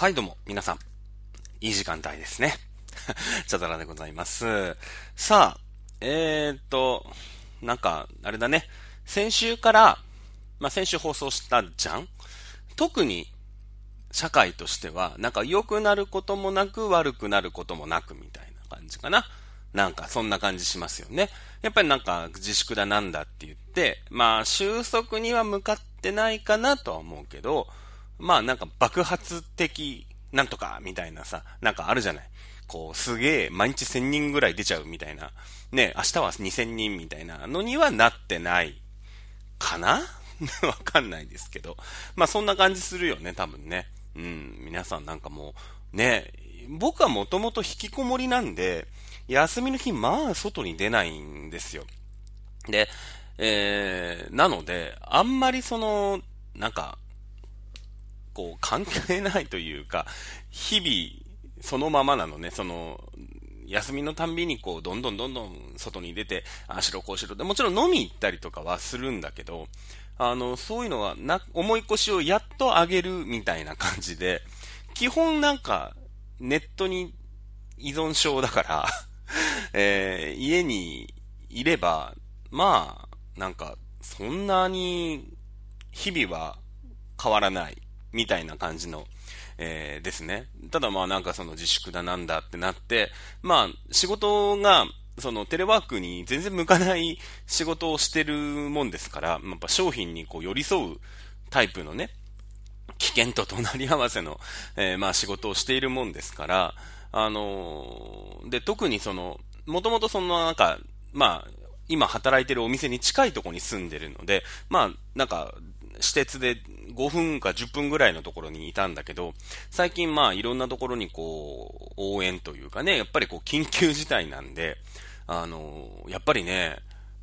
はい、どうも、皆さん。いい時間帯ですね。チャドラでございます。さあ、えーっと、なんか、あれだね。先週から、まあ、先週放送したじゃん？特に、社会としては、なんか良くなることもなく、悪くなることもなくみたいな感じかな。なんか、そんな感じしますよね。やっぱりなんか、自粛だなんだって言って、まあ、収束には向かってないかなとは思うけど、まあなんか爆発的なんとかみたいなさ、なんかあるじゃない。こう、すげえ毎日1000人ぐらい出ちゃうみたいな。ね、明日は2000人みたいなのにはなってないかな？わかんないですけど。まあそんな感じするよね、多分ね。うん、皆さんなんかもう、ね、僕はもともと引きこもりなんで、休みの日、まあ外に出ないんですよ。で、えー、なので、あんまりその、なんか、こう、関係ないというか、日々、そのままなのね、その、休みのたんびにこう、どんどんどんどん外に出て、ああしろこうしろ。で、もちろん飲み行ったりとかはするんだけど、あの、そういうのはな、重い腰をやっと上げるみたいな感じで、基本なんか、ネットに依存症だから、えー、家にいれば、まあ、なんか、そんなに、日々は変わらない、みたいな感じの、えー、ですね。ただまあなんかその自粛だなんだってなって、まあ仕事が、そのテレワークに全然向かない仕事をしてるもんですから、やっぱ商品にこう寄り添うタイプのね、危険と隣り合わせの、えー、まあ仕事をしているもんですから、あのー、で、特にその、もともとそのなんか、まあ、今働いてるお店に近いとこに住んでるので、まあ、なんか、私鉄で5分か10分ぐらいのところにいたんだけど、最近まあいろんなところにこう、応援というかね、やっぱりこう緊急事態なんで、あの、やっぱりね、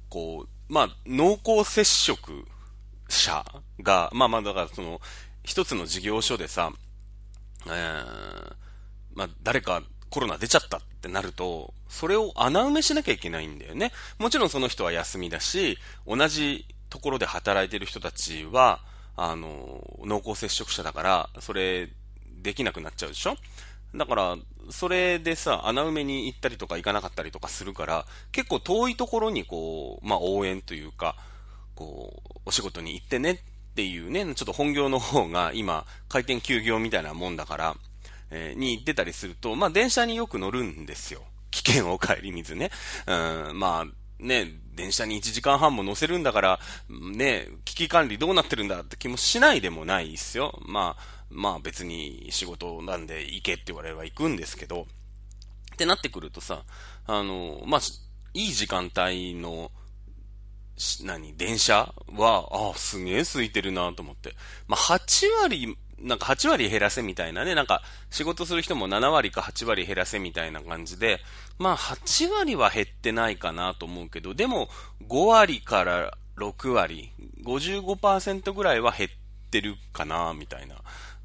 こう、まあ濃厚接触者が、まあまあだからその、一つの事業所でさ、えー、まあ誰かコロナ出ちゃったってなると、それを穴埋めしなきゃいけないんだよね。もちろんその人は休みだし、同じところで働いてる人たちは、あの、濃厚接触者だから、それ、できなくなっちゃうでしょ？だから、それでさ、穴埋めに行ったりとか行かなかったりとかするから、結構遠いところにこう、まあ応援というか、こう、お仕事に行ってねっていうね、ちょっと本業の方が今、開店休業みたいなもんだから、えー、に行ってたりすると、まあ電車によく乗るんですよ。危険を顧みずね。うん、まあ、ね、電車に1時間半も乗せるんだから、ね、危機管理どうなってるんだって気もしないでもないですよ。まあ、まあ別に仕事なんで行けって言われれば行くんですけど、ってなってくるとさ、あの、まあ、いい時間帯の、何、電車は、あすげえ空いてるなと思って。まあ、8割、なんか8割減らせみたいなね、なんか仕事する人も7割か8割減らせみたいな感じで、まあ8割は減ってないかなと思うけど、でも5割から6割、55%ぐらいは減ってるかな、みたいな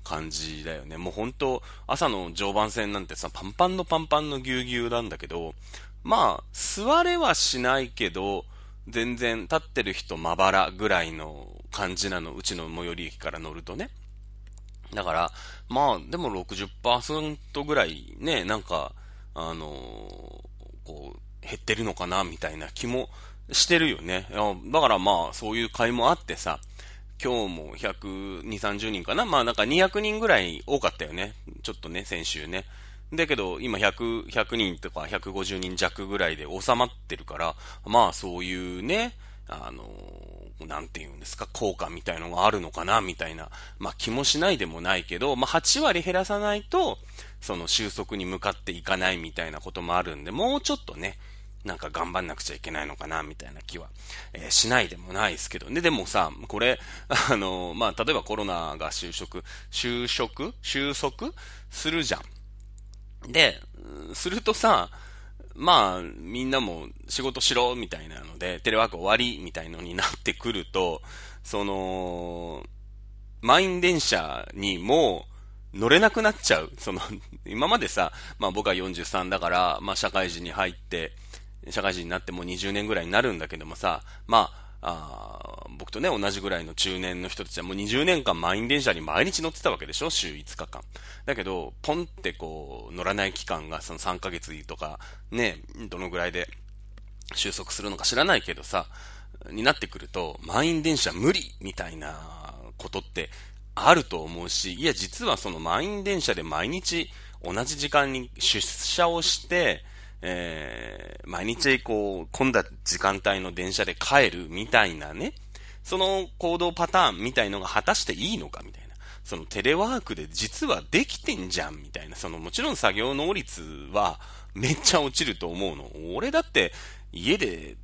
感じだよね。もう本当朝の常磐線なんてさ、パンパンのパンパンのぎゅうぎゅうなんだけど、まあ、座れはしないけど、全然立ってる人まばらぐらいの感じなの、うちの最寄り駅から乗るとね。だから、まあ、でも60%ぐらいね、なんか、あの、こう、減ってるのかな、みたいな気もしてるよね。だからまあ、そういう会もあってさ、今日も120、30人かなまあなんか200人ぐらい多かったよね。ちょっとね、先週ね。だけど、今100、100人とか150人弱ぐらいで収まってるから、まあそういうね、あの、なんて言うんですか、効果みたいのがあるのかな、みたいな、まあ気もしないでもないけど、まあ8割減らさないと、その収束に向かっていかないみたいなこともあるんで、もうちょっとね、なんか頑張んなくちゃいけないのかな、みたいな気は、えー、しないでもないですけど。ね。でもさ、これ、あの、まあ例えばコロナが就職、就職収束？するじゃん。で、するとさ、まあ、みんなも仕事しろみたいなので、テレワーク終わりみたいのになってくると、その、満員電車にも乗れなくなっちゃう。その、今までさ、まあ僕は43だから、まあ社会人に入って、社会人になってもう20年ぐらいになるんだけどもさ、まああ僕とね、同じぐらいの中年の人たちはもう20年間満員電車に毎日乗ってたわけでしょ？週5日間。だけど、ポンってこう、乗らない期間がその3ヶ月とか、ね、どのぐらいで収束するのか知らないけどさ、になってくると、満員電車無理みたいなことってあると思うし、いや、実はその満員電車で毎日同じ時間に出社をして、えー、毎日こう、混んだ時間帯の電車で帰るみたいなね、その行動パターンみたいのが果たしていいのかみたいな。そのテレワークで実はできてんじゃんみたいな。そのもちろん作業能率はめっちゃ落ちると思うの。俺だって家で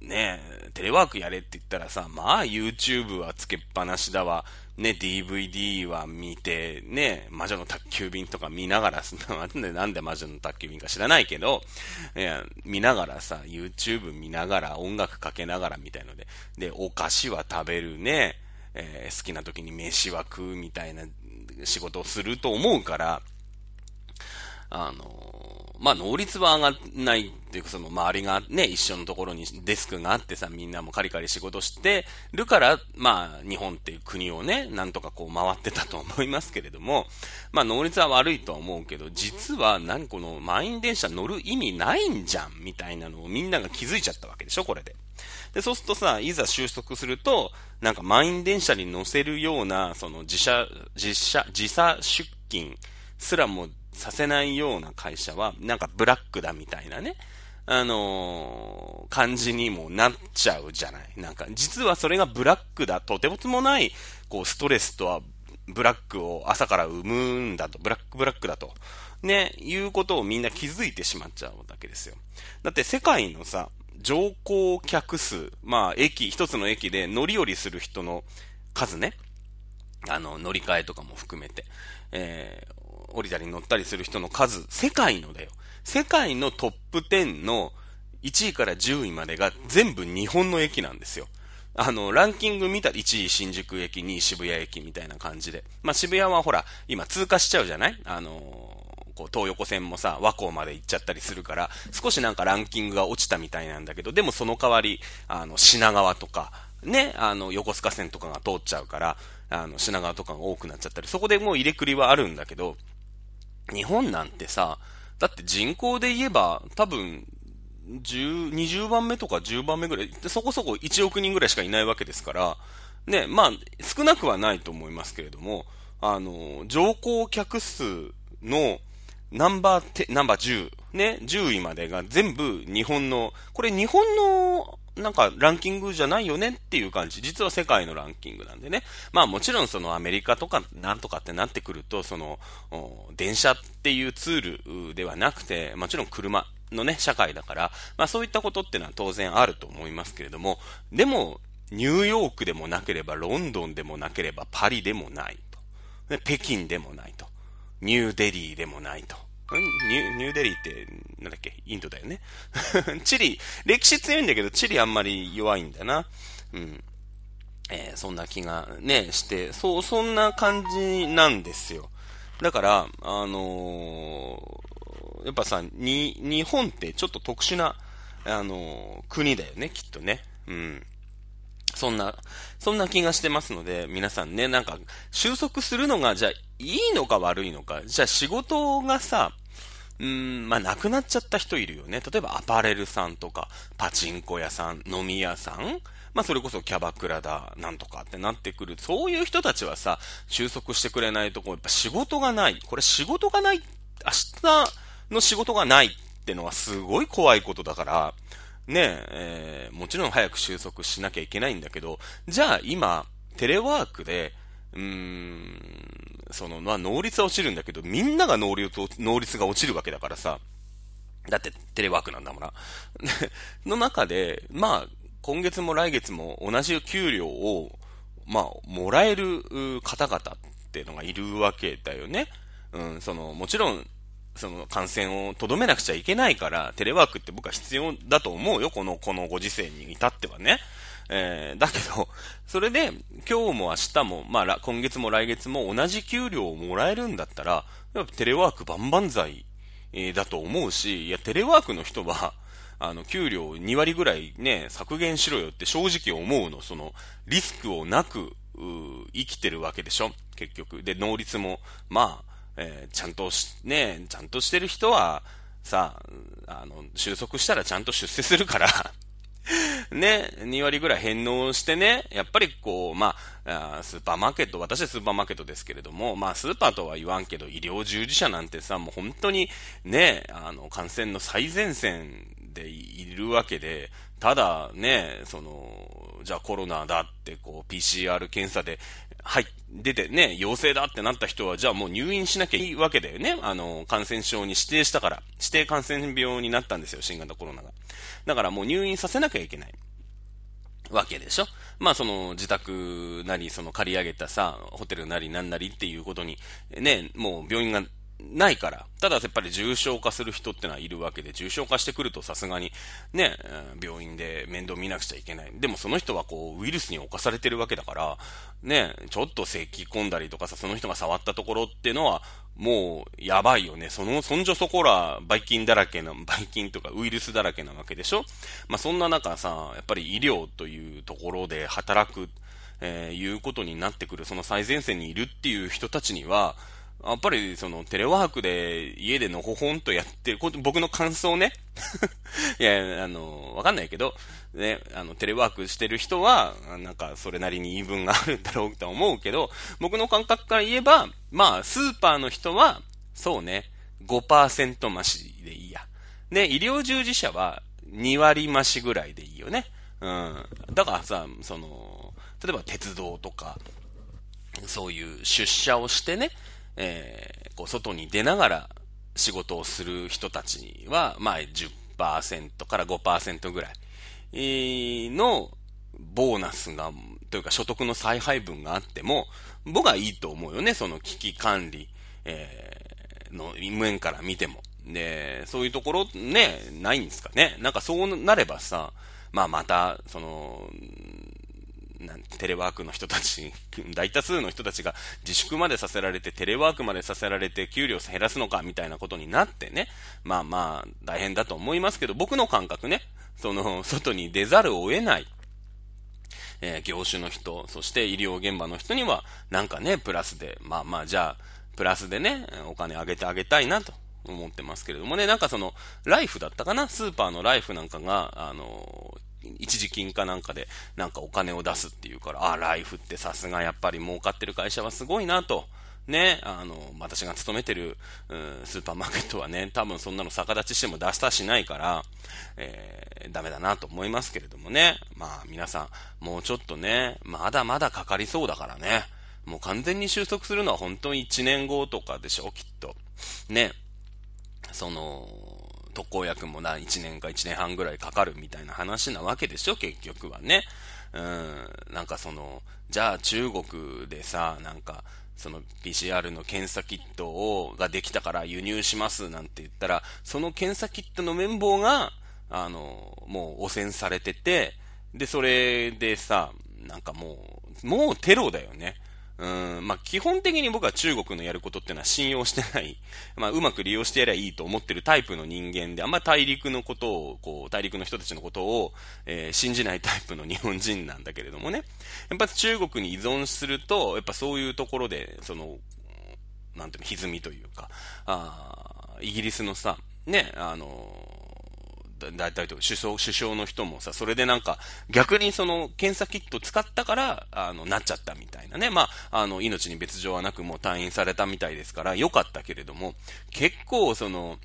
ねえテレワークやれって言ったらさ、まあ YouTube はつけっぱなしだわ。ね、DVD は見て、ね、魔女の宅急便とか見ながら、なんで、なんで魔女の宅急便か知らないけど、いや、見ながらさ、YouTube 見ながら、音楽かけながらみたいので、で、お菓子は食べるね、えー、好きな時に飯は食うみたいな仕事をすると思うから、あのまあ、能率は上がんないっていうか、その周りがね、一緒のところにデスクがあってさ、みんなもカリカリ仕事してるから、まあ、日本っていう国をね、なんとかこう回ってたと思いますけれども、まあ、能率は悪いとは思うけど、実は何この満員電車乗る意味ないんじゃん、みたいなのをみんなが気づいちゃったわけでしょ、これで。で、そうするとさ、いざ収束すると、なんか満員電車に乗せるような、その自社、自社、自社出勤すらもさせないような会社は、なんかブラックだみたいなね、あのー、感じにもなっちゃうじゃない。なんか、実はそれがブラックだ、とてもつもない、こう、ストレスとは、ブラックを朝から生むんだと、ブラックブラックだと、ね、いうことをみんな気づいてしまっちゃうわけですよ。だって世界のさ、乗降客数、まあ、駅、一つの駅で乗り降りする人の数ね、あの、乗り換えとかも含めて、えー、降りたり乗ったりする人の数、世界のだよ。世界のトップ10の1位から10位までが全部日本の駅なんですよ。あの、ランキング見たら1位新宿駅、2位渋谷駅みたいな感じで。まあ、渋谷はほら、今通過しちゃうじゃない？あの、こう、東横線もさ、和光まで行っちゃったりするから、少しなんかランキングが落ちたみたいなんだけど、でもその代わり、あの、品川とか、ね、あの、横須賀線とかが通っちゃうから、あの、品川とかが多くなっちゃったり、そこでもう入れくりはあるんだけど、日本なんてさ、だって人口で言えば、多分、10、20番目とか10番目ぐらい、そこそこ1億人ぐらいしかいないわけですから、ね、まあ、少なくはないと思いますけれども、あの、乗降客数のナンバーナンバー10、ね、10位までが全部日本の、これ日本のなんかランキングじゃないよねっていう感じ。実は世界のランキングなんでね。まあもちろんそのアメリカとかなんとかってなってくると、その、電車っていうツールではなくて、もちろん車のね、社会だから、まあそういったことってのは当然あると思いますけれども、でも、ニューヨークでもなければ、ロンドンでもなければ、パリでもないと。北京でもないと。ニューデリーでもないと。ニュニューデリーって、なんだっけ？インドだよね。地理、歴史強いんだけど、地理あんまり弱いんだな。うん。えー、そんな気がね、して、そう、そんな感じなんですよ。だから、あのー、やっぱさ、に、日本ってちょっと特殊な、あのー、国だよね、きっとね。うん。そんな、そんな気がしてますので、皆さんね、なんか、収束するのが、じゃあ、いいのか悪いのか。じゃあ、仕事がさ、うーん、まあ、なくなっちゃった人いるよね。例えば、アパレルさんとか、パチンコ屋さん、飲み屋さん、まあ、それこそキャバクラだ、なんとかってなってくる。そういう人たちはさ、収束してくれないと、こ、やっぱ仕事がない。これ仕事がない、明日の仕事がないってのはすごい怖いことだから、ねえ、えー、もちろん早く収束しなきゃいけないんだけど、じゃあ今、テレワークで、うーん、その、まあ、能率は落ちるんだけど、みんなが能率能率が落ちるわけだからさ、だってテレワークなんだもんな。の中で、まあ、今月も来月も同じ給料を、まあ、もらえる方々っていうのがいるわけだよね。うん、その、もちろん、その感染をとどめなくちゃいけないから、テレワークって僕は必要だと思うよ、この、このご時世に至ってはね。えー、だけど、それで、今日も明日も、まあ、今月も来月も同じ給料をもらえるんだったら、やっぱテレワーク万々歳、えー、だと思うし、いや、テレワークの人は、あの、給料2割ぐらいね、削減しろよって正直思うの。その、リスクをなく、生きてるわけでしょ結局。で、能率も、まあ、えー、ちゃんとし、ね、ちゃんとしてる人は、さ、あの、収束したらちゃんと出世するから ね、2割ぐらい返納してね、やっぱりこう、まあ、スーパーマーケット、私はスーパーマーケットですけれども、まあ、スーパーとは言わんけど、医療従事者なんてさ、もう本当にね、あの、感染の最前線でいるわけで、ただね、その、じゃあコロナだってこう PCR 検査で、はい、出てね、陽性だってなった人は、じゃあもう入院しなきゃいいわけだよね。あの、感染症に指定したから、指定感染病になったんですよ、新型コロナが。だからもう入院させなきゃいけない。わけでしょまあその自宅なり、その借り上げたさ、ホテルなりなんなりっていうことに、ね、もう病院がないから。ただやっぱり重症化する人ってのはいるわけで、重症化してくるとさすがにね、病院で面倒見なくちゃいけない。でもその人はこう、ウイルスに侵されてるわけだから、ね、ちょっと咳き込んだりとかさ、その人が触ったところっていうのは、もう、やばいよね。その、そんじょそこら、ばい菌だらけな、ばい菌とかウイルスだらけなわけでしょ？まあ、そんな中さ、やっぱり医療というところで働く、えー、いうことになってくる、その最前線にいるっていう人たちには、やっぱり、その、テレワークで家でのほほんとやってる、僕の感想ね。いや、あの、わかんないけど、ね、あの、テレワークしてる人は、なんか、それなりに言い分があるんだろうと思うけど、僕の感覚から言えば、まあ、スーパーの人は、そうね、5%増しでいいや。で、医療従事者は2割増しぐらいでいいよね。うん。だからさ、その、例えば鉄道とか、そういう出社をしてね、えー、こう外に出ながら仕事をする人たちは、まあ10%から5%ぐらいのボーナスが、というか所得の再配分があっても、僕はいいと思うよね、その危機管理、えー、の面から見ても。で、そういうところね、ないんですかね。なんかそうなればさ、まあまた、その、テレワークの人たち、大多数の人たちが自粛までさせられて、テレワークまでさせられて、給料減らすのか、みたいなことになってね。まあまあ、大変だと思いますけど、僕の感覚ね、その、外に出ざるを得ない。えー、業種の人、そして医療現場の人には、なんかね、プラスで、まあまあ、じゃあ、プラスでね、お金あげてあげたいなと思ってますけれどもね、なんかその、ライフだったかな？スーパーのライフなんかが、あの一時金かなんかで、なんかお金を出すっていうから、あ、ライフってさすがやっぱり儲かってる会社はすごいなと。ね、あの、私が勤めてる、うん、スーパーマーケットはね、多分そんなの逆立ちしても出したしないから、えー、ダメだなと思いますけれどもね。まあ皆さん、もうちょっとね、まだまだかかりそうだからね。もう完全に収束するのは本当に1年後とかでしょ、きっと。ね。その、特効薬もな、1年か1年半ぐらいかかるみたいな話なわけでしょ、結局はね。うん、なんかその、じゃあ中国でさ、なんか、その PCR の検査キットを、ができたから輸入しますなんて言ったら、その検査キットの綿棒が、あの、もう汚染されてて、で、それでさ、なんかもう、もうテロだよね。うん、まあ、基本的に僕は中国のやることっていうのは信用してない。まあ、うまく利用してやればいいと思ってるタイプの人間で、あんま大陸のことを、こう、大陸の人たちのことを、えー、信じないタイプの日本人なんだけれどもね。やっぱ中国に依存すると、やっぱそういうところで、その、なんていうの、歪みというか、あイギリスのさ、ね、あの大体首相、首相の人もさ、それでなんか、逆にその、検査キット使ったから、あの、なっちゃったみたいなね。まあ、あの、命に別状はなくもう退院されたみたいですから、良かったけれども、結構その、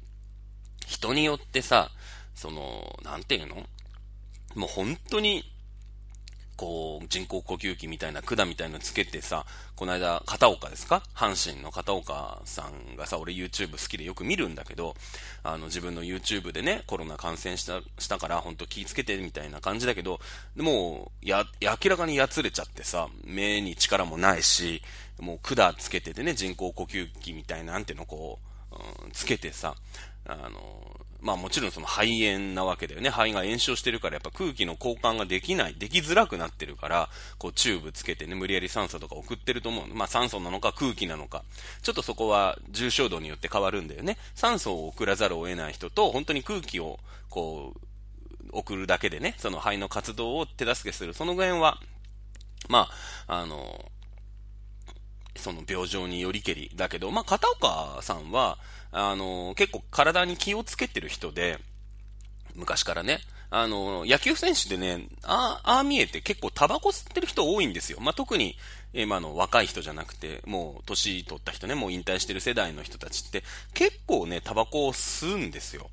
人によってさ、その、なんていうの？もう本当に、こう、人工呼吸器みたいな管みたいのつけてさ、この間、片岡ですか？阪神の片岡さんがさ、俺 YouTube 好きでよく見るんだけど、あの、自分の YouTube でね、コロナ感染した、したから、ほんと気ぃつけてみたいな感じだけど、もう、や、明らかにやつれちゃってさ、目に力もないし、もう管つけててね、人工呼吸器みたいな、んてのこう、うん、つけてさ、あの、まあもちろんその肺炎なわけだよね。肺が炎症してるからやっぱ空気の交換ができない、できづらくなってるから、こうチューブつけてね、無理やり酸素とか送ってると思う。まあ酸素なのか空気なのか。ちょっとそこは重症度によって変わるんだよね。酸素を送らざるを得ない人と、本当に空気を、こう、送るだけでね、その肺の活動を手助けする、その辺は、まあ、あの、その病状によりけり。だけど、まあ、片岡さんは、あの、結構体に気をつけてる人で、昔からね。あの、野球選手でね、ああ、ああ見えて結構タバコ吸ってる人多いんですよ。まあ、特に、今の若い人じゃなくて、もう年取った人ね、もう引退してる世代の人たちって、結構ね、タバコを吸うんですよ。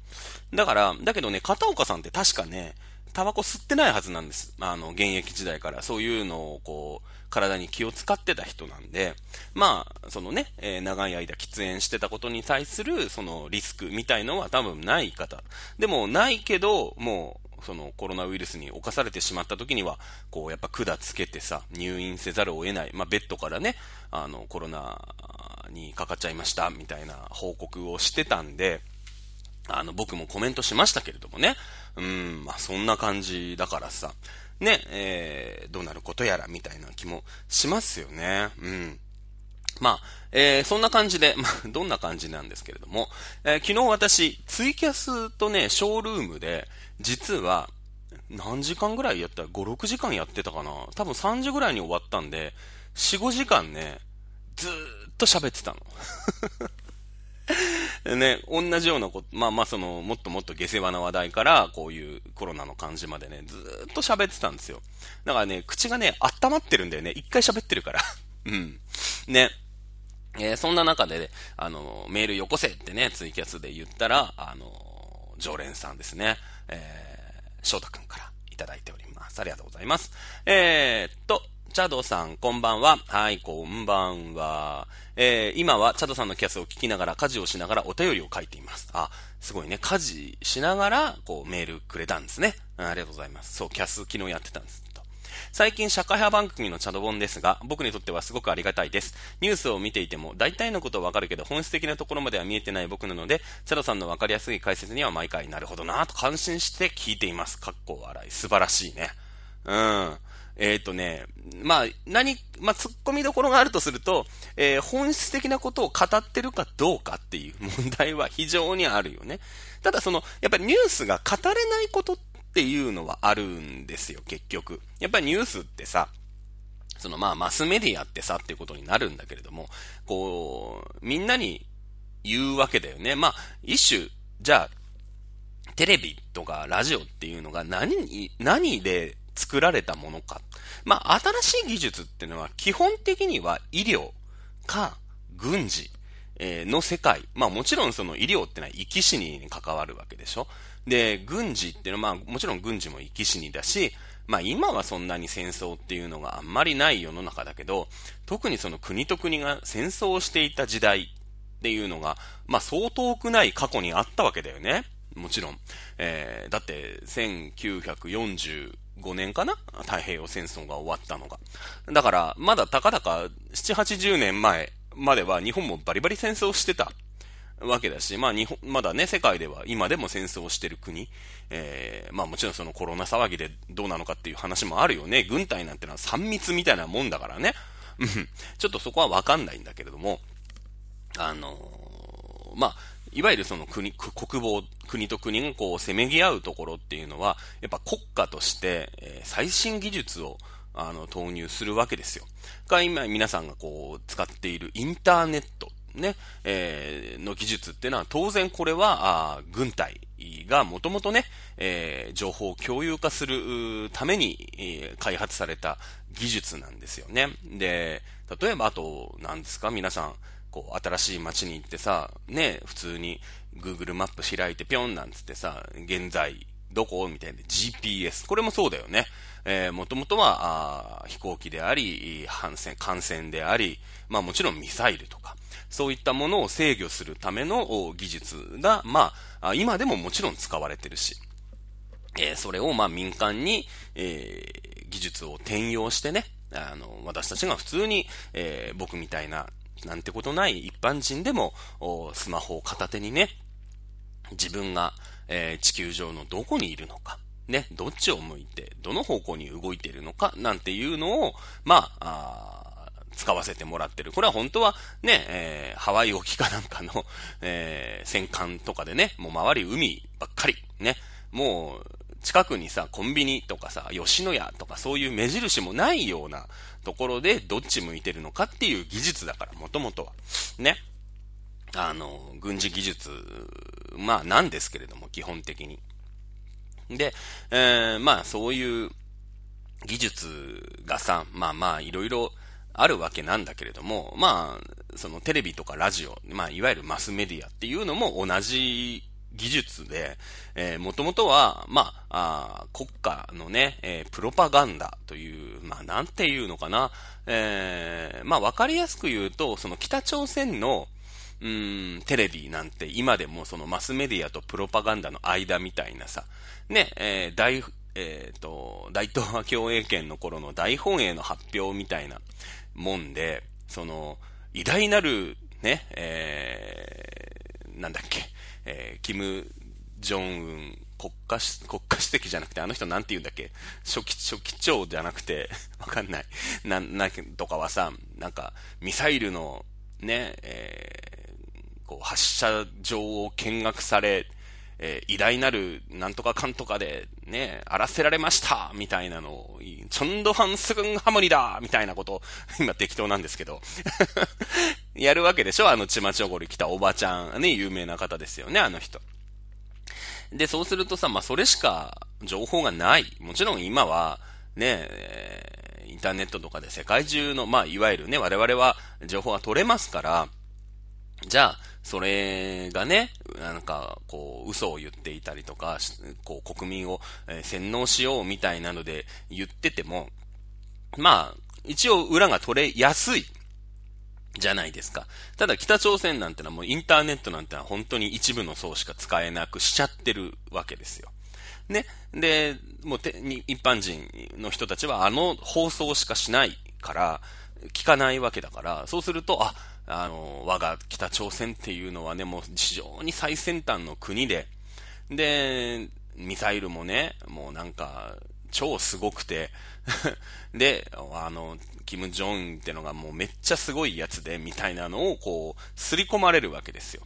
だから、だけどね、片岡さんって確かね、タバコ吸ってないはずなんです。あの、現役時代から。そういうのを、こう、体に気を使ってた人なんで、まあ、そのね、えー、長い間喫煙してたことに対する、そのリスクみたいのは多分ない方。でも、ないけど、もう、そのコロナウイルスに侵されてしまった時には、こう、やっぱ管つけてさ、入院せざるを得ない。まあ、ベッドからね、あの、コロナにかかっちゃいました、みたいな報告をしてたんで、あの、僕もコメントしましたけれどもね。うん、まあ、そんな感じだからさ。ね、えー、どうなることやらみたいな気もしますよね。うん。まあ、えー、そんな感じで、まあ、どんな感じなんですけれども、えー、昨日私、ツイキャスとね、ショールームで、実は、何時間ぐらいやった ?5、6時間やってたかな？多分3時ぐらいに終わったんで、4、5時間ね、ずーっと喋ってたの。ね、同じようなこと、まあまあその、もっともっと下世話な話題から、こういうコロナの感じまでね、ずっと喋ってたんですよ。だからね、口がね、温まってるんだよね。一回喋ってるから。うん。ね。えー、そんな中で、ね、あの、メールよこせってね、ツイキャスで言ったら、あの、常連さんですね。えー、翔太くんからいただいております。ありがとうございます。えー、っと、チャドさん、こんばんは。はい、こんばんは。えー、今はチャドさんのキャスを聞きながら、家事をしながらお便りを書いています。あ、すごいね。家事しながら、こう、メールくれたんですね。ありがとうございます。そう、キャス昨日やってたんです。最近社会派番組のチャド本ですが、僕にとってはすごくありがたいです。ニュースを見ていても、大体のことはわかるけど、本質的なところまでは見えてない僕なので、チャドさんのわかりやすい解説には毎回、なるほどなぁと感心して聞いています。かっこ笑い。素晴らしいね。うん。えっ、ー、とね、まあ、何、まあ、突っ込みどころがあるとすると、えー、本質的なことを語ってるかどうかっていう問題は非常にあるよね。ただその、やっぱりニュースが語れないことっていうのはあるんですよ、結局。やっぱりニュースってさ、そのまあマスメディアってさっていうことになるんだけれども、こう、みんなに言うわけだよね。まあ、一種、じゃあ、テレビとかラジオっていうのが何、何で作られたものか。まあ、新しい技術っていうのは基本的には医療か軍事の世界。まあもちろんその医療ってのは生き死にに関わるわけでしょ。で、軍事っていうのはまあもちろん軍事も生き死にだし、まあ今はそんなに戦争っていうのがあんまりない世の中だけど、特にその国と国が戦争をしていた時代っていうのが、まあ相当くない過去にあったわけだよね。もちろん。えー、だって1940 5年かな？太平洋戦争が終わったのが。だから、まだたかだか7、80年前までは日本もバリバリ戦争してたわけだし、まあ日本、まだね、世界では今でも戦争してる国、えー、まあもちろんそのコロナ騒ぎでどうなのかっていう話もあるよね。軍隊なんてのは3密みたいなもんだからね。うん。ちょっとそこはわかんないんだけれども、あのー、まあ、いわゆるその国、国防、国と国がこう、せめぎ合うところっていうのは、やっぱ国家として、え、最新技術を、あの、投入するわけですよ。が、今皆さんがこう、使っているインターネット、ね、えー、の技術っていうのは、当然これは、あ軍隊がもともとね、えー、情報を共有化するために、えー、開発された技術なんですよね。で、例えばあと、何ですか？皆さん、こう、新しい街に行ってさ、ね、普通に Google マップ開いてぴょんなんつってさ、現在、どこ？みたいな GPS。これもそうだよね。えー、もともとは、あ飛行機であり、反戦、艦船であり、まあもちろんミサイルとか、そういったものを制御するための技術が、まあ、今でももちろん使われてるし、えー、それをまあ民間に、えー、技術を転用してね、あの、私たちが普通に、えー、僕みたいななんてことない一般人でも、スマホを片手にね、自分が、えー、地球上のどこにいるのか、ね、どっちを向いて、どの方向に動いているのか、なんていうのを、まあ、あ使わせてもらってる。これは本当はね、えー、ハワイ沖かなんかの、えー、戦艦とかでね、もう周り海ばっかり、ね、もう、近くにさ、コンビニとかさ、吉野家とかそういう目印もないようなところでどっち向いてるのかっていう技術だから、もともとは。ね。あの、軍事技術、まあなんですけれども、基本的に。で、えー、まあそういう技術がさ、まあまあいろいろあるわけなんだけれども、まあ、そのテレビとかラジオ、まあいわゆるマスメディアっていうのも同じ技術で、えー、もともとは、まあ、あ国家のね、えー、プロパガンダという、まあ、なんていうのかな、えー、まあ、わかりやすく言うと、その北朝鮮の、うん、テレビなんて今でもそのマスメディアとプロパガンダの間みたいなさ、ね、えー、大、えっ、ー、と、大東亜共栄圏の頃の大本営の発表みたいなもんで、その、偉大なる、ね、えー、なんだっけ、えー、キム・ジョンウン国家国家主席じゃなくて、あの人なんて言うんだっけ？初期、初期長じゃなくて、わかんない。な、な、とかはさ、なんか、ミサイルの、ね、えー、こう、発射場を見学され、えー、偉大なるなんとかかんとかで、ね、荒らせられましたみたいなのを、チョンドハンスグンハムニだみたいなこと、今適当なんですけど、やるわけでしょ？あのチマチョゴリ来たおばちゃん、ね、有名な方ですよね、あの人。で、そうするとさ、まあ、それしか情報がない。もちろん今は、ね、えー、インターネットとかで世界中の、まあ、いわゆるね、我々は情報が取れますから、じゃあ、それがね、なんか、こう、嘘を言っていたりとか、こう、国民を、え、洗脳しようみたいなので言ってても、まあ、一応裏が取れやすい。じゃないですか。ただ北朝鮮なんてのはもうインターネットなんてのは本当に一部の層しか使えなくしちゃってるわけですよ。ね。で、もうてに、一般人の人たちはあの放送しかしないから、聞かないわけだから、そうすると、あ、あの、我が北朝鮮っていうのはね、もう非常に最先端の国で、で、ミサイルもね、もうなんか、超すごくて で、あの、キム・ジョンってのがもうめっちゃすごいやつで、みたいなのをこう、すり込まれるわけですよ。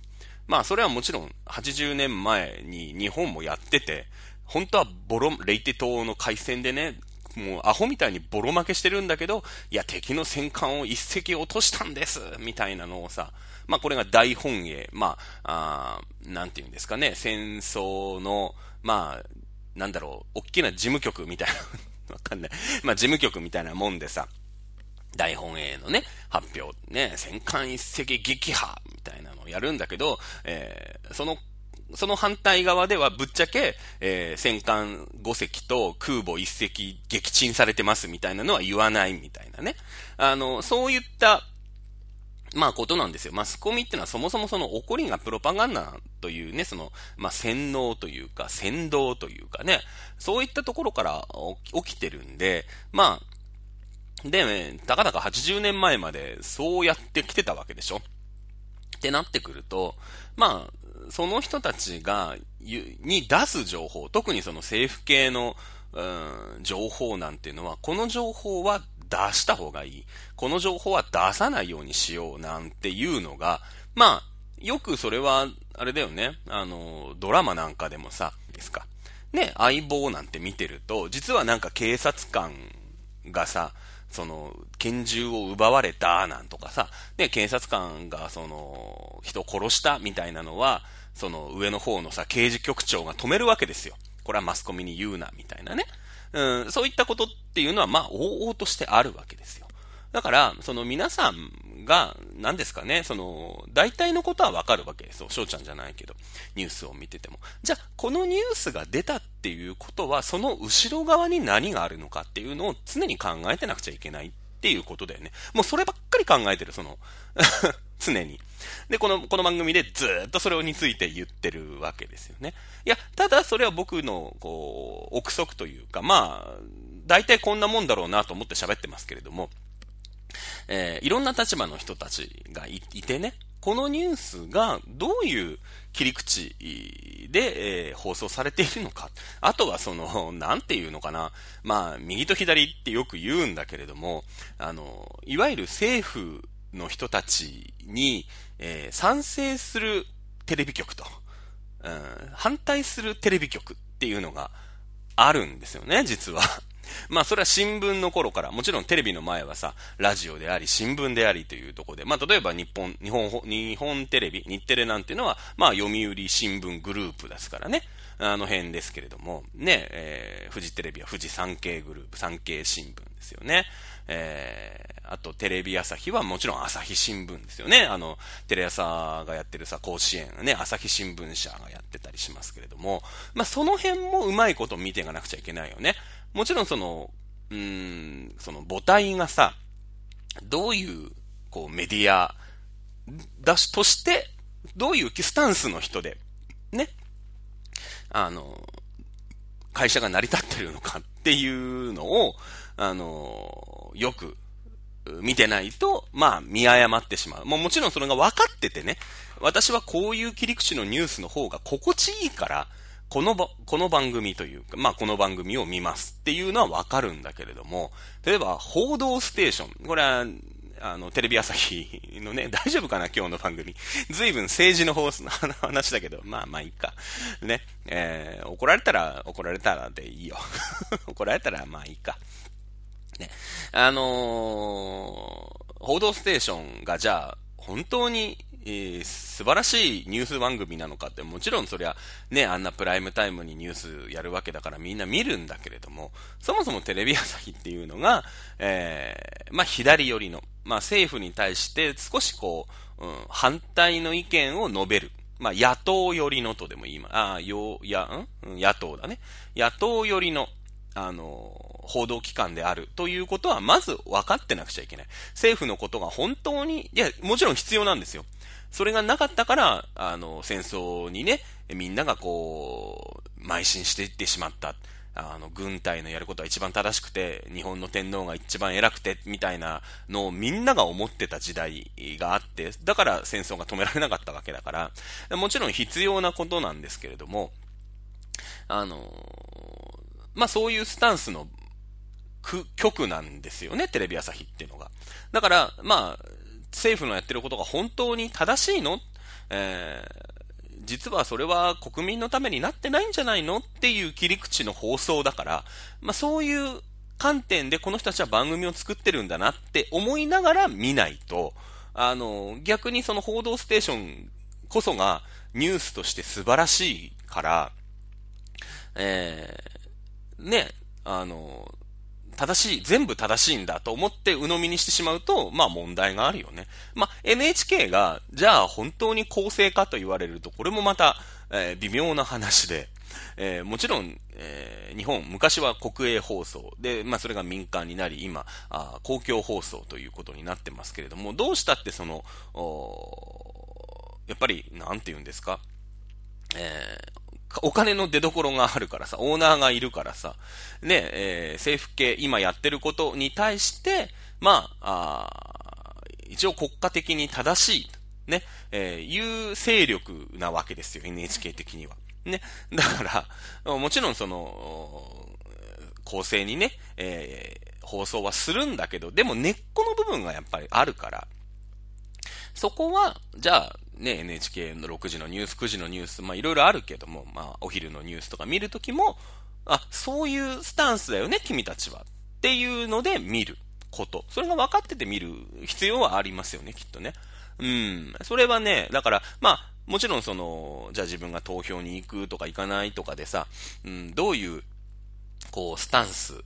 まあ、それはもちろん、80年前に日本もやってて、本当はボロ、レイテ島の海戦でね、もうアホみたいにボロ負けしてるんだけど、いや、敵の戦艦を一隻落としたんですみたいなのをさ、まあこれが大本営、まあ、あなんて言うんですかね、戦争の、まあ、なんだろう、大きな事務局みたいな わかんない。まあ事務局みたいなもんでさ、大本営のね、発表、ね、戦艦一隻撃破みたいなのをやるんだけど、えー、そのその反対側ではぶっちゃけ、えー、戦艦5隻と空母1隻撃沈されてますみたいなのは言わないみたいなね。あの、そういった、まあことなんですよ。マスコミってのはそもそもその起こりがプロパガンダというね、その、まあ洗脳というか、先導というかね、そういったところから起きてるんで、まあ、で、ね、たかだか80年前までそうやってきてたわけでしょってなってくると、まあ、その人たちが、に出す情報、特にその政府系の、うん、情報なんていうのは、この情報は出した方がいい。この情報は出さないようにしようなんていうのが、まあ、よくそれは、あれだよね。あの、ドラマなんかでもさ、ですか。ね、相棒なんて見てると、実はなんか警察官がさ、その、拳銃を奪われた、なんとかさ、で、警察官が、その、人を殺したみたいなのは、その上の方のさ、刑事局長が止めるわけですよ。これはマスコミに言うな、みたいなね。うん、そういったことっていうのは、まあ、往々としてあるわけですよ。だから、その皆さんが、何ですかね、その、大体のことはわかるわけですよ。翔ちゃんじゃないけど、ニュースを見てても。じゃあ、このニュースが出たっていうことは、その後ろ側に何があるのかっていうのを常に考えてなくちゃいけないっていうことだよね。もうそればっかり考えてる、その 常に。で、この、この番組でずっとそれについて言ってるわけですよね。いや、ただそれは僕の、こう、憶測というか、まあ、大体こんなもんだろうなと思って喋ってますけれども、えー、いろんな立場の人たちがいてね、このニュースがどういう切り口で、えー、放送されているのか。あとはその、なんていうのかな。まあ、右と左ってよく言うんだけれども、あの、いわゆる政府の人たちに、えー、賛成するテレビ局と、うん、反対するテレビ局っていうのがあるんですよね、実は。まあそれは新聞の頃から、もちろんテレビの前はさ、ラジオであり、新聞でありというところで、まあ例えば日本、日本、日本テレビ、日テレなんていうのは、まあ読売新聞グループですからね。あの辺ですけれども、ね、えー、フジテレビは富士山系グループ、産経新聞ですよね。えー、あとテレビ朝日はもちろん朝日新聞ですよね。あの、テレ朝がやってるさ、甲子園ね、朝日新聞社がやってたりしますけれども、まあ、その辺もうまいこと見ていかなくちゃいけないよね。もちろんその、うーん、その母体がさ、どういう、こう、メディア、だし、として、どういうスタンスの人で、ね、あの、会社が成り立ってるのかっていうのを、あの、よく見てないと、まあ、見誤ってしまう。もうもちろんそれが分かっててね、私はこういう切り口のニュースの方が心地いいから、このば、この番組というか、まあ、この番組を見ますっていうのはわかるんだけれども、例えば、報道ステーション。これは、あの、テレビ朝日のね、大丈夫かな今日の番組。随分政治の方の 話だけど、まあまあいいか。ね。えー、怒られたら、怒られたらでいいよ。怒られたらまあいいか。ね。あのー、報道ステーションがじゃあ、本当にえー、素晴らしいニュース番組なのかって、もちろんそりゃ、ね、あんなプライムタイムにニュースやるわけだからみんな見るんだけれども、そもそもテレビ朝日っていうのが、えー、まあ、左寄りの、まあ、政府に対して少しこう、うん、反対の意見を述べる。まあ、野党寄りのとでも言います、ああ、よ、や、ん野党だね。野党寄りの、あの報道機関であるということは、まず分かってなくちゃいけない。政府のことが本当に、いや、もちろん必要なんですよ。それがなかったから、あの、戦争にね、みんながこう、邁進していってしまった。あの、軍隊のやることは一番正しくて、日本の天皇が一番偉くて、みたいなのをみんなが思ってた時代があって、だから戦争が止められなかったわけだから、もちろん必要なことなんですけれども、あの、まあ、そういうスタンスの局なんですよね、テレビ朝日っていうのが。だから、まあ、政府のやってることが本当に正しいの？えー、実はそれは国民のためになってないんじゃないの？っていう切り口の放送だから、まあそういう観点でこの人たちは番組を作ってるんだなって思いながら見ないと、あの、逆にその報道ステーションこそがニュースとして素晴らしいから、えー、ね、あの、正しい、全部正しいんだと思って鵜呑みにしてしまうと、まあ問題があるよね。まあ NHK が、じゃあ本当に公正かと言われると、これもまた、えー、微妙な話で、えー、もちろん、えー、日本、昔は国営放送。で、まあそれが民間になり、今、あ公共放送ということになってますけれども、どうしたってその、やっぱり、なんて言うんですか、えー、お金の出所があるからさ、オーナーがいるからさ、ね、えー、政府系、今やってることに対して、まあ、あ一応国家的に正しい、ね、えー、いう勢力なわけですよ、NHK 的には。ね。だから、もちろんその、公正にね、えー、放送はするんだけど、でも根っこの部分がやっぱりあるから、そこは、じゃあ、ね、NHK の6時のニュース、9時のニュース、まあいろいろあるけども、まあお昼のニュースとか見るときも、あ、そういうスタンスだよね、君たちは。っていうので見ること。それが分かってて見る必要はありますよね、きっとね。うん。それはね、だから、まあ、もちろんその、じゃあ自分が投票に行くとか行かないとかでさ、うん、どういう、こう、スタンス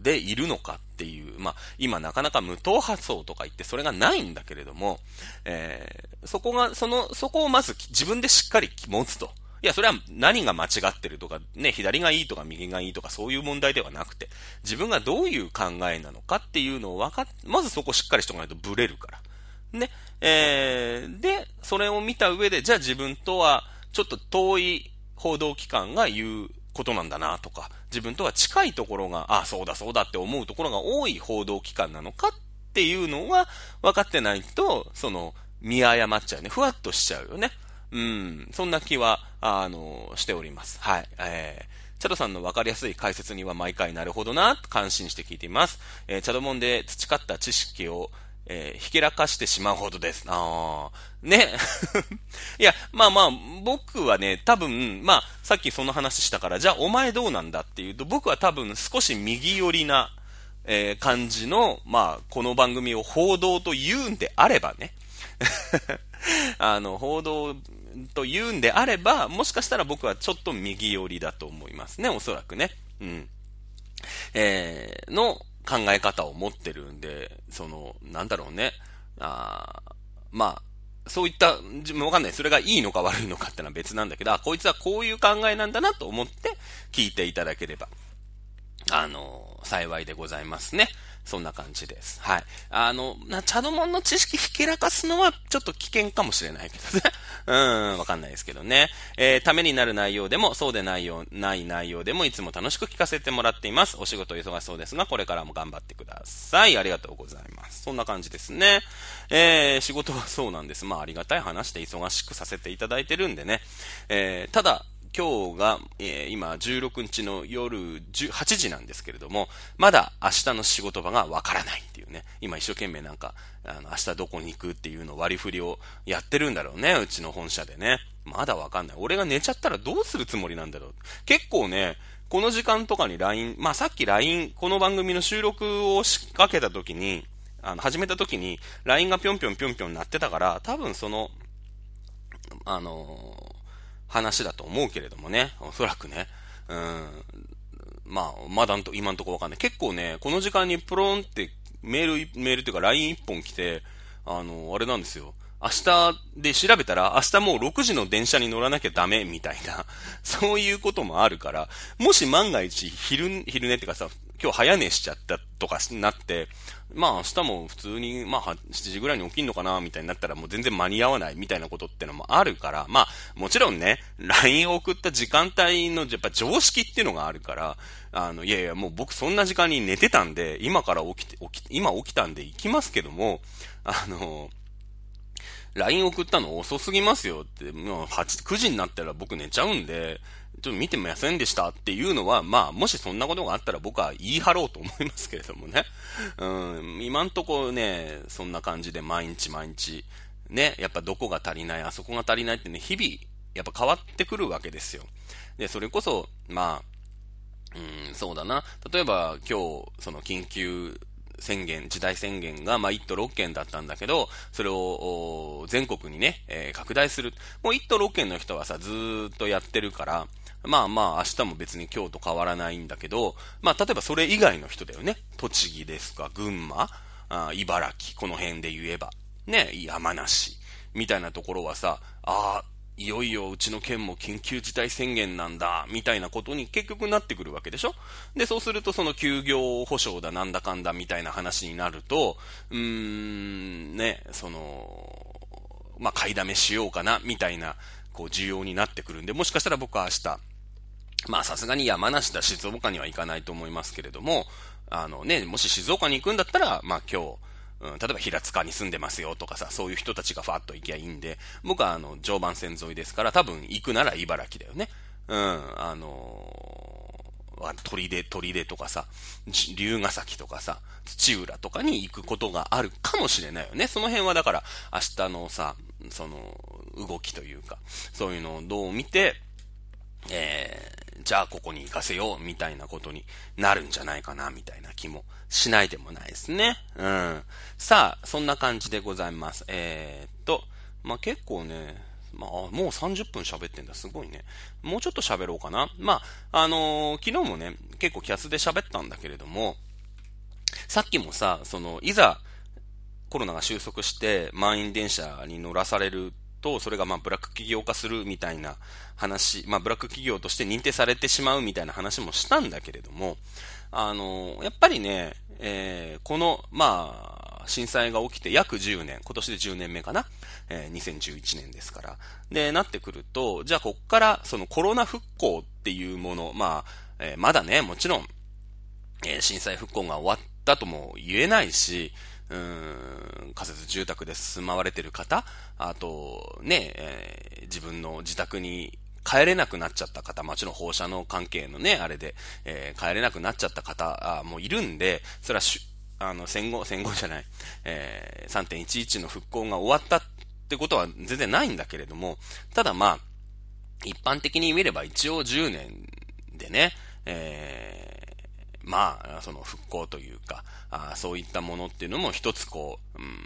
でいるのかっていう、まあ、今なかなか無党派層とか言ってそれがないんだけれども、えー、そこが、その、そこをまず自分でしっかり持つと。いや、それは何が間違ってるとか、ね、左がいいとか右がいいとかそういう問題ではなくて、自分がどういう考えなのかっていうのを分かっ、まずそこしっかりしておかないとブレるから。ね。えー、で、それを見た上で、じゃあ自分とは、ちょっと遠い報道機関が言うことなんだなとか、自分とは近いところが、あ、そうだそうだって思うところが多い報道機関なのかっていうのは分かってないと、その、見誤っちゃうね。ふわっとしちゃうよね。うん、そんな気は、あの、しております。はい。えー、チャドさんの分かりやすい解説には毎回なるほどな、感心して聞いています。えー、チャドモンで培った知識を、えー、ひけらかしてしまうほどです。ああ、ね。いや、まあまあ、僕はね、多分、まあ、さっきその話したから、じゃあお前どうなんだっていうと、僕は多分少し右寄りな、えー、感じの、まあ、この番組を報道と言うんであればね。あの、報道と言うんであれば、もしかしたら僕はちょっと右寄りだと思いますね、おそらくね。うん。えー、の考え方を持ってるんで、その、なんだろうね。あまあ、そういった、自分わかんない。それがいいのか悪いのかってのは別なんだけど、あ、こいつはこういう考えなんだなと思って聞いていただければ、あの、幸いでございますね。そんな感じです。はい。あの、な、チャドモンの知識ひけらかすのはちょっと危険かもしれないけどね。うん、わかんないですけどね。えー、ためになる内容でも、そうでないよ、ない内容でも、いつも楽しく聞かせてもらっています。お仕事忙しそうですが、これからも頑張ってください。ありがとうございます。そんな感じですね。えー、仕事はそうなんです。まあ、ありがたい話で忙しくさせていただいてるんでね。えー、ただ、今日が、えー、今16日の夜8時なんですけれども、まだ明日の仕事場がわからないっていうね。今一生懸命なんか、あの、明日どこに行くっていうの割り振りをやってるんだろうね。うちの本社でね。まだわかんない。俺が寝ちゃったらどうするつもりなんだろう。結構ね、この時間とかに LINE、まあさっき LINE、この番組の収録を仕掛けた時に、あの、始めた時に LINE がぴょんぴょんぴょんぴょん鳴ってたから、多分その、あの話だと思うけれどもね、おそらくね。うん。まあ、まだんと、今んとこわかんない。結構ね、この時間にプロンってメール、メールっていうか LINE 一本来て、あの、あれなんですよ。明日で調べたら、明日もう6時の電車に乗らなきゃダメみたいな、そういうこともあるから、もし万が一昼、昼寝ってかさ、今日早寝しちゃったとかなって、まあ明日も普通に、まあ7時ぐらいに起きんのかな、みたいになったらもう全然間に合わないみたいなことってのもあるから、まあもちろんね、LINE を送った時間帯のやっぱ常識っていうのがあるから、あの、いやいやもう僕そんな時間に寝てたんで、今から起きて、起き、今起きたんで行きますけども、あの、LINE 送ったの遅すぎますよって、もう8、9時になったら僕寝ちゃうんで、ちょっと見てませんでしたっていうのは、まあ、もしそんなことがあったら僕は言い張ろうと思いますけれどもね。うん、今んとこね、そんな感じで毎日毎日、ね、やっぱどこが足りない、あそこが足りないってね、日々、やっぱ変わってくるわけですよ。で、それこそ、まあ、うん、そうだな。例えば今日、その緊急宣言、時代宣言が、まあ、1都6県だったんだけど、それを、全国にね、えー、拡大する。もう1都6県の人はさ、ずっとやってるから、まあまあ、明日も別に今日と変わらないんだけど、まあ、例えばそれ以外の人だよね。栃木ですか、群馬、あ茨城、この辺で言えば。ね、山梨、みたいなところはさ、ああ、いよいようちの県も緊急事態宣言なんだ、みたいなことに結局なってくるわけでしょで、そうするとその休業保障だなんだかんだみたいな話になると、うーん、ね、その、まあ、買いだめしようかな、みたいな、こう、需要になってくるんで、もしかしたら僕は明日、まあ、さすがに山梨だ静岡には行かないと思いますけれども、あのね、もし静岡に行くんだったら、まあ今日、うん、例えば平塚に住んでますよとかさ、そういう人たちがファーッと行きゃいいんで、僕はあの、常磐線沿いですから、多分行くなら茨城だよね。うん、あのー、鳥で、鳥でとかさ、龍ヶ崎とかさ、土浦とかに行くことがあるかもしれないよね。その辺はだから、明日のさ、その、動きというか、そういうのをどう見て、えー、じゃあここに行かせよう、みたいなことになるんじゃないかな、みたいな気もしないでもないですね。うん。さあ、そんな感じでございます。えー、っと、まあ、結構ね、まあ、もう30分喋ってんだ。すごいね。もうちょっと喋ろうかな。まあ、あのー、昨日もね、結構キャスで喋ったんだけれども、さっきもさ、その、いざ、コロナが収束して満員電車に乗らされると、それがまあブラック企業化するみたいな話、まあブラック企業として認定されてしまうみたいな話もしたんだけれども、あの、やっぱりね、えー、この、まあ、震災が起きて約10年、今年で10年目かな、えー、2011年ですから。で、なってくると、じゃあこっからそのコロナ復興っていうもの、まあ、えー、まだね、もちろん、えー、震災復興が終わったとも言えないし、うん、仮設住宅で住まわれてる方、あと、ね、えー、自分の自宅に帰れなくなっちゃった方、もちろん放射能関係のね、あれで、えー、帰れなくなっちゃった方もいるんで、それはあの、戦後、戦後じゃない、えー、3.11の復興が終わったってことは全然ないんだけれども、ただまあ、一般的に見れば一応10年でね、え、まあ、その復興というか、あそういったものっていうのも一つこう、うん、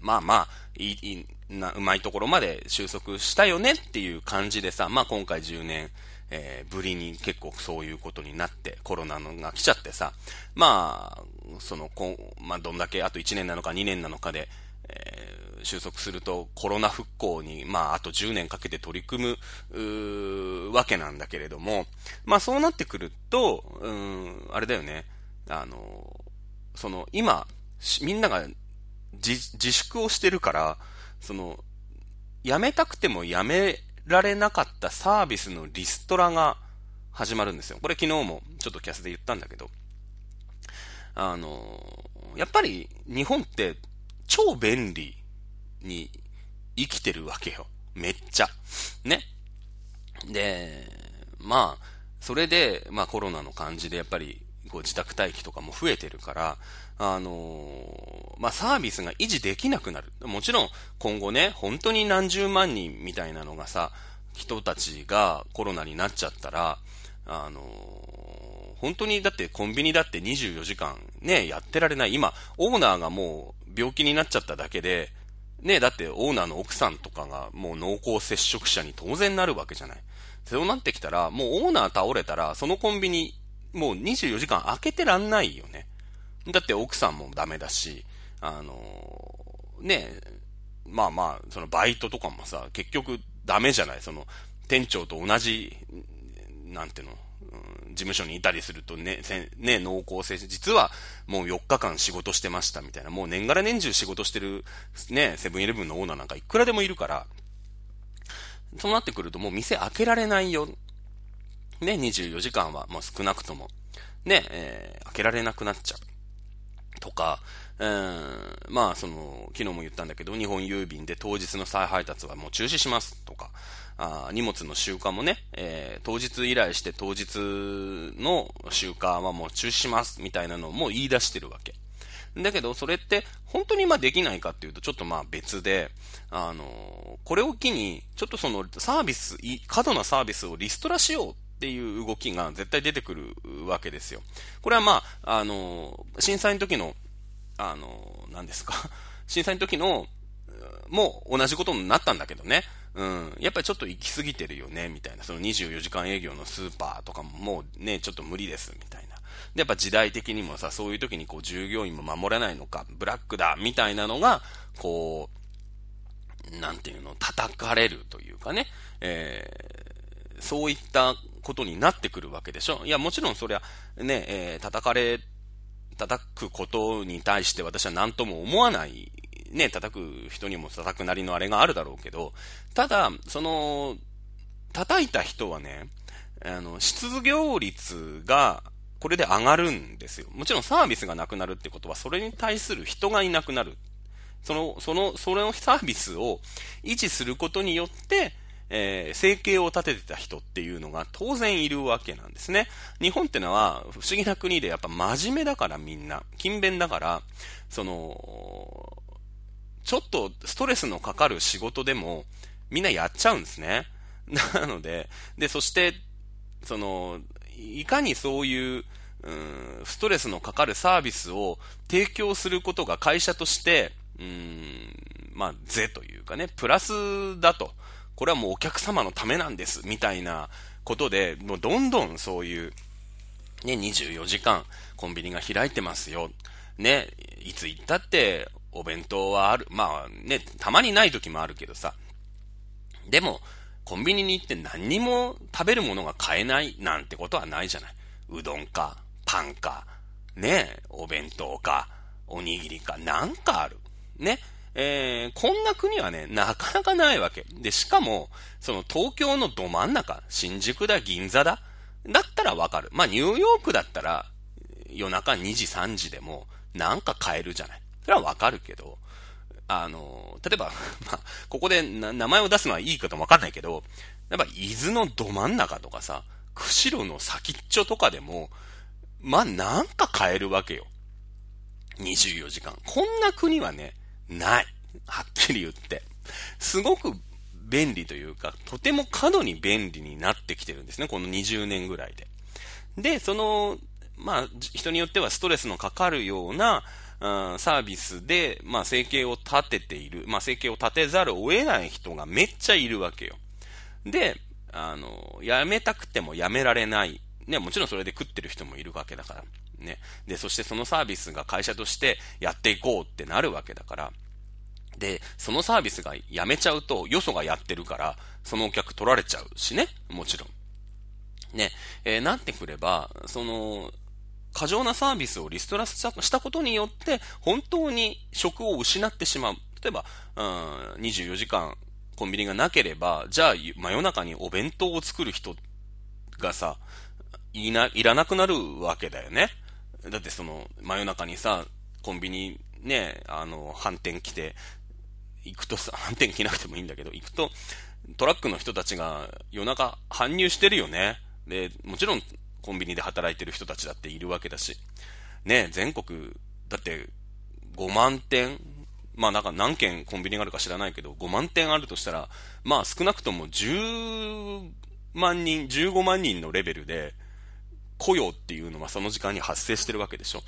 まあまあ、いい、な、うまいところまで収束したよねっていう感じでさ、まあ今回10年、えー、ぶりに結構そういうことになって、コロナのが来ちゃってさ、まあ、その、こまあどんだけあと1年なのか2年なのかで、収束するとコロナ復興に、まああと10年かけて取り組む、わけなんだけれども、まあそうなってくると、うん、あれだよね、あの、その、今、みんなが自粛をしてるから、その、やめたくてもやめられなかったサービスのリストラが始まるんですよ。これ昨日もちょっとキャスで言ったんだけど、あの、やっぱり日本って超便利。に生きてるわけよ。めっちゃ。ね。で、まあ、それで、まあコロナの感じでやっぱり、こう自宅待機とかも増えてるから、あのー、まあ、サービスが維持できなくなる。もちろん、今後ね、本当に何十万人みたいなのがさ、人たちがコロナになっちゃったら、あのー、本当にだってコンビニだって24時間ね、やってられない。今、オーナーがもう病気になっちゃっただけで、ね、だってオーナーの奥さんとかがもう濃厚接触者に当然なるわけじゃない。そうなってきたら、もうオーナー倒れたら、そのコンビニ、もう24時間開けてらんないよね。だって奥さんもダメだし、あのー、ね、まあまあ、そのバイトとかもさ、結局ダメじゃないその、店長と同じ、なんていうの、事務所にいたりするとね、ね、濃厚接触、実はもう4日間仕事してましたみたいな、もう年がら年中仕事してる、ね、セブンイレブンのオーナーなんかいくらでもいるから、そうなってくるともう店開けられないよ。ね、24時間はもう少なくとも。ね、えー、開けられなくなっちゃう。とか、うん、まあ、その、昨日も言ったんだけど、日本郵便で当日の再配達はもう中止しますとか、あ荷物の集荷もね、えー、当日依頼して当日の集荷はもう中止しますみたいなのも言い出してるわけ。だけど、それって本当にまあできないかっていうとちょっとまあ別で、あのー、これを機に、ちょっとそのサービス、過度なサービスをリストラしようっていう動きが絶対出てくるわけですよ。これはまあ、あの、震災の時の、あの、何ですか？震災の時の、もう同じことになったんだけどね。うん。やっぱりちょっと行き過ぎてるよね、みたいな。その24時間営業のスーパーとかももうね、ちょっと無理です、みたいな。で、やっぱ時代的にもさ、そういう時にこう従業員も守れないのか、ブラックだ、みたいなのが、こう、なんていうの、叩かれるというかね、えー、そういったことになってくるわけでしょいや、もちろんそりゃ、ね、えー、叩かれ、叩くことに対して私は何とも思わない、ね、叩く人にも叩くなりのあれがあるだろうけど、ただ、その、叩いた人はね、あの、失業率が、これで上がるんですよ。もちろんサービスがなくなるってことは、それに対する人がいなくなる。その、その、それのサービスを維持することによって、えー、生計を立ててた人っていうのが当然いるわけなんですね。日本ってのは不思議な国でやっぱ真面目だからみんな、勤勉だから、その、ちょっとストレスのかかる仕事でもみんなやっちゃうんですね。なので、で、そして、その、いかにそういう、うん、ストレスのかかるサービスを提供することが会社として、うん、まあ、是というかね、プラスだと。これはもうお客様のためなんです、みたいなことで、もうどんどんそういう、ね、24時間コンビニが開いてますよ。ね、いつ行ったってお弁当はある。まあね、たまにない時もあるけどさ。でも、コンビニに行って何にも食べるものが買えないなんてことはないじゃない。うどんか、パンか、ね、お弁当か、おにぎりか、なんかある。ね。えー、こんな国はね、なかなかないわけ。で、しかも、その東京のど真ん中、新宿だ、銀座だ、だったらわかる。まあ、ニューヨークだったら、夜中2時、3時でも、なんか買えるじゃない。それはわかるけど、あの、例えば、まあ、ここで名前を出すのはいいかともわかんないけど、やっぱ伊豆のど真ん中とかさ、釧路の先っちょとかでも、まあ、なんか買えるわけよ。24時間。こんな国はね、ない。はっきり言って。すごく便利というか、とても過度に便利になってきてるんですね。この20年ぐらいで。で、その、まあ、人によってはストレスのかかるような、うん、サービスで、まあ、生計を立てている、まあ、生計を立てざるを得ない人がめっちゃいるわけよ。で、あの、辞めたくても辞められない。ね、もちろんそれで食ってる人もいるわけだから。ね。で、そしてそのサービスが会社としてやっていこうってなるわけだから。で、そのサービスがやめちゃうと、よそがやってるから、そのお客取られちゃうしね。もちろん。ね、えー、なってくれば、その、過剰なサービスをリストラしたことによって、本当に職を失ってしまう。例えば、うん、24時間コンビニがなければ、じゃあ真夜中にお弁当を作る人がさ、いな、いらなくなるわけだよね。だってその、真夜中にさ、コンビニね、あの、反転来て、行くとさ、反転来なくてもいいんだけど、行くと、トラックの人たちが夜中搬入してるよね。で、もちろんコンビニで働いてる人たちだっているわけだし、ね、全国、だって5万店、まあなんか何件コンビニがあるか知らないけど、5万店あるとしたら、まあ少なくとも10万人、15万人のレベルで、雇用っていうのはその時間に発生してるわけでしょ。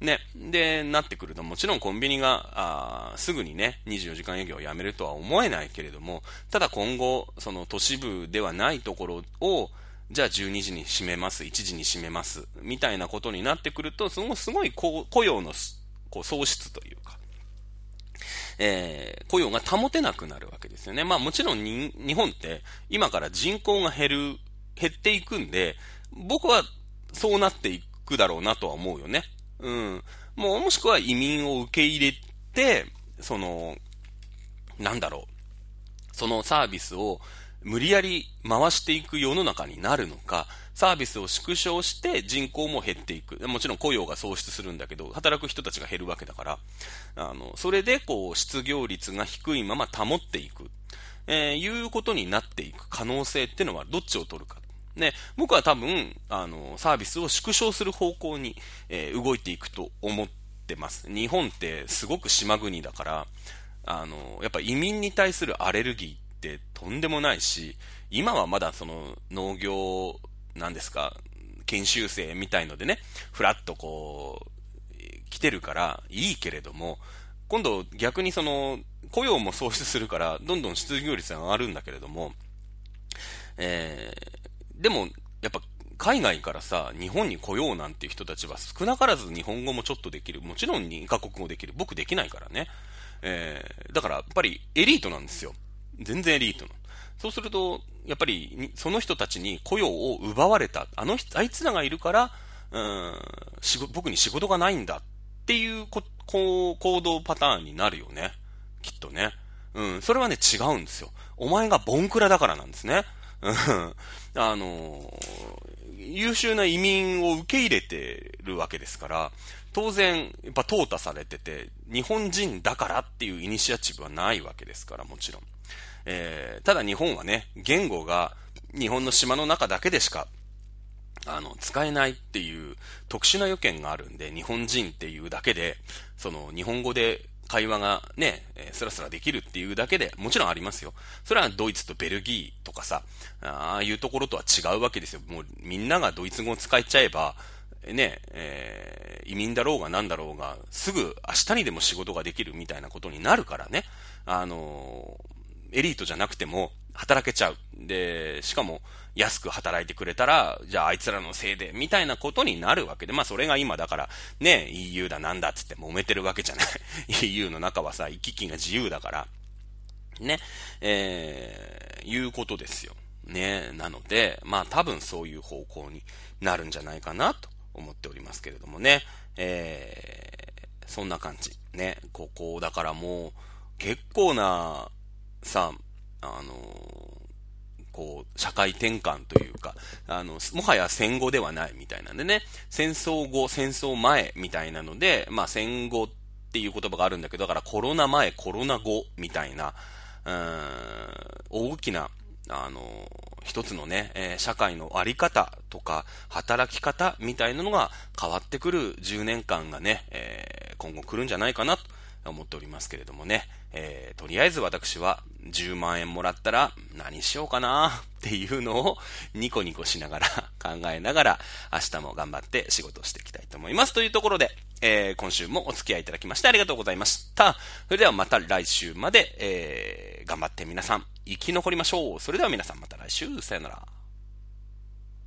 ね。で、なってくると、もちろんコンビニが、あすぐにね、24時間営業をやめるとは思えないけれども、ただ今後、その都市部ではないところを、じゃあ12時に閉めます、1時に閉めます、みたいなことになってくると、そのすごい雇用のこう喪失というか、えー、雇用が保てなくなるわけですよね。まあもちろん日本って今から人口が減る、減っていくんで、僕はそうなっていくだろうなとは思うよね。うん。もうもしくは移民を受け入れて、その、なんだろう。そのサービスを無理やり回していく世の中になるのか、サービスを縮小して人口も減っていく。もちろん雇用が創出するんだけど、働く人たちが減るわけだから、あの、それでこう、失業率が低いまま保っていく。えー、いうことになっていく可能性っていうのはどっちを取るか。ね、僕は多分、あの、サービスを縮小する方向に、えー、動いていくと思ってます。日本ってすごく島国だから、あの、やっぱ移民に対するアレルギーってとんでもないし、今はまだその農業、なんですか、研修生みたいのでね、ふらっとこう、来てるからいいけれども、今度逆にその、雇用も創出するから、どんどん失業率が上がるんだけれども、えー、でも、やっぱ海外からさ、日本に来ようなんていう人たちは少なからず日本語もちょっとできる。もちろん2カ国語できる。僕できないからね。えー、だからやっぱりエリートなんですよ。全然エリートの。そうすると、やっぱり、その人たちに雇用を奪われた。あの人、あいつらがいるから、うん、仕事、僕に仕事がないんだっていうこ、こう、行動パターンになるよね。きっとね。うん、それはね、違うんですよ。お前がボンクラだからなんですね。うん、あの優秀な移民を受け入れてるわけですから、当然、やっぱ淘汰されてて、日本人だからっていうイニシアチブはないわけですから、もちろん。えー、ただ日本はね、言語が日本の島の中だけでしか、あの、使えないっていう特殊な予見があるんで、日本人っていうだけで、その日本語で会話がね、えー、スラスラできるっていうだけで、もちろんありますよ。それはドイツとベルギーとかさ、ああいうところとは違うわけですよ。もうみんながドイツ語を使っちゃえば、ね、えー、移民だろうが何だろうが、すぐ明日にでも仕事ができるみたいなことになるからね。あのエリートじゃなくても働けちゃう。で、しかも安く働いてくれたら、じゃああいつらのせいで、みたいなことになるわけで、まあそれが今だから、ね、EU だなんだっつって揉めてるわけじゃない。EU の中はさ、行き来が自由だから、ね、えー、いうことですよ。ね、なので、まあ多分そういう方向になるんじゃないかなと思っておりますけれどもね、えー、そんな感じ。ね、ここ、だからもう、結構なさ、あのこう、社会転換というか、あの、もはや戦後ではないみたいなんでね、戦争後、戦争前みたいなので、まあ戦後っていう言葉があるんだけど、だからコロナ前、コロナ後みたいな、うーん、大きな、あの、一つのね、えー、社会のあり方とか、働き方みたいなのが変わってくる10年間がね、えー、今後来るんじゃないかなと思っておりますけれどもね。えー、とりあえず私は10万円もらったら何しようかなっていうのをニコニコしながら 考えながら明日も頑張って仕事していきたいと思います。というところで、えー、今週もお付き合いいただきましてありがとうございました。それではまた来週まで、えー、頑張って皆さん生き残りましょう。それでは皆さんまた来週、さよなら。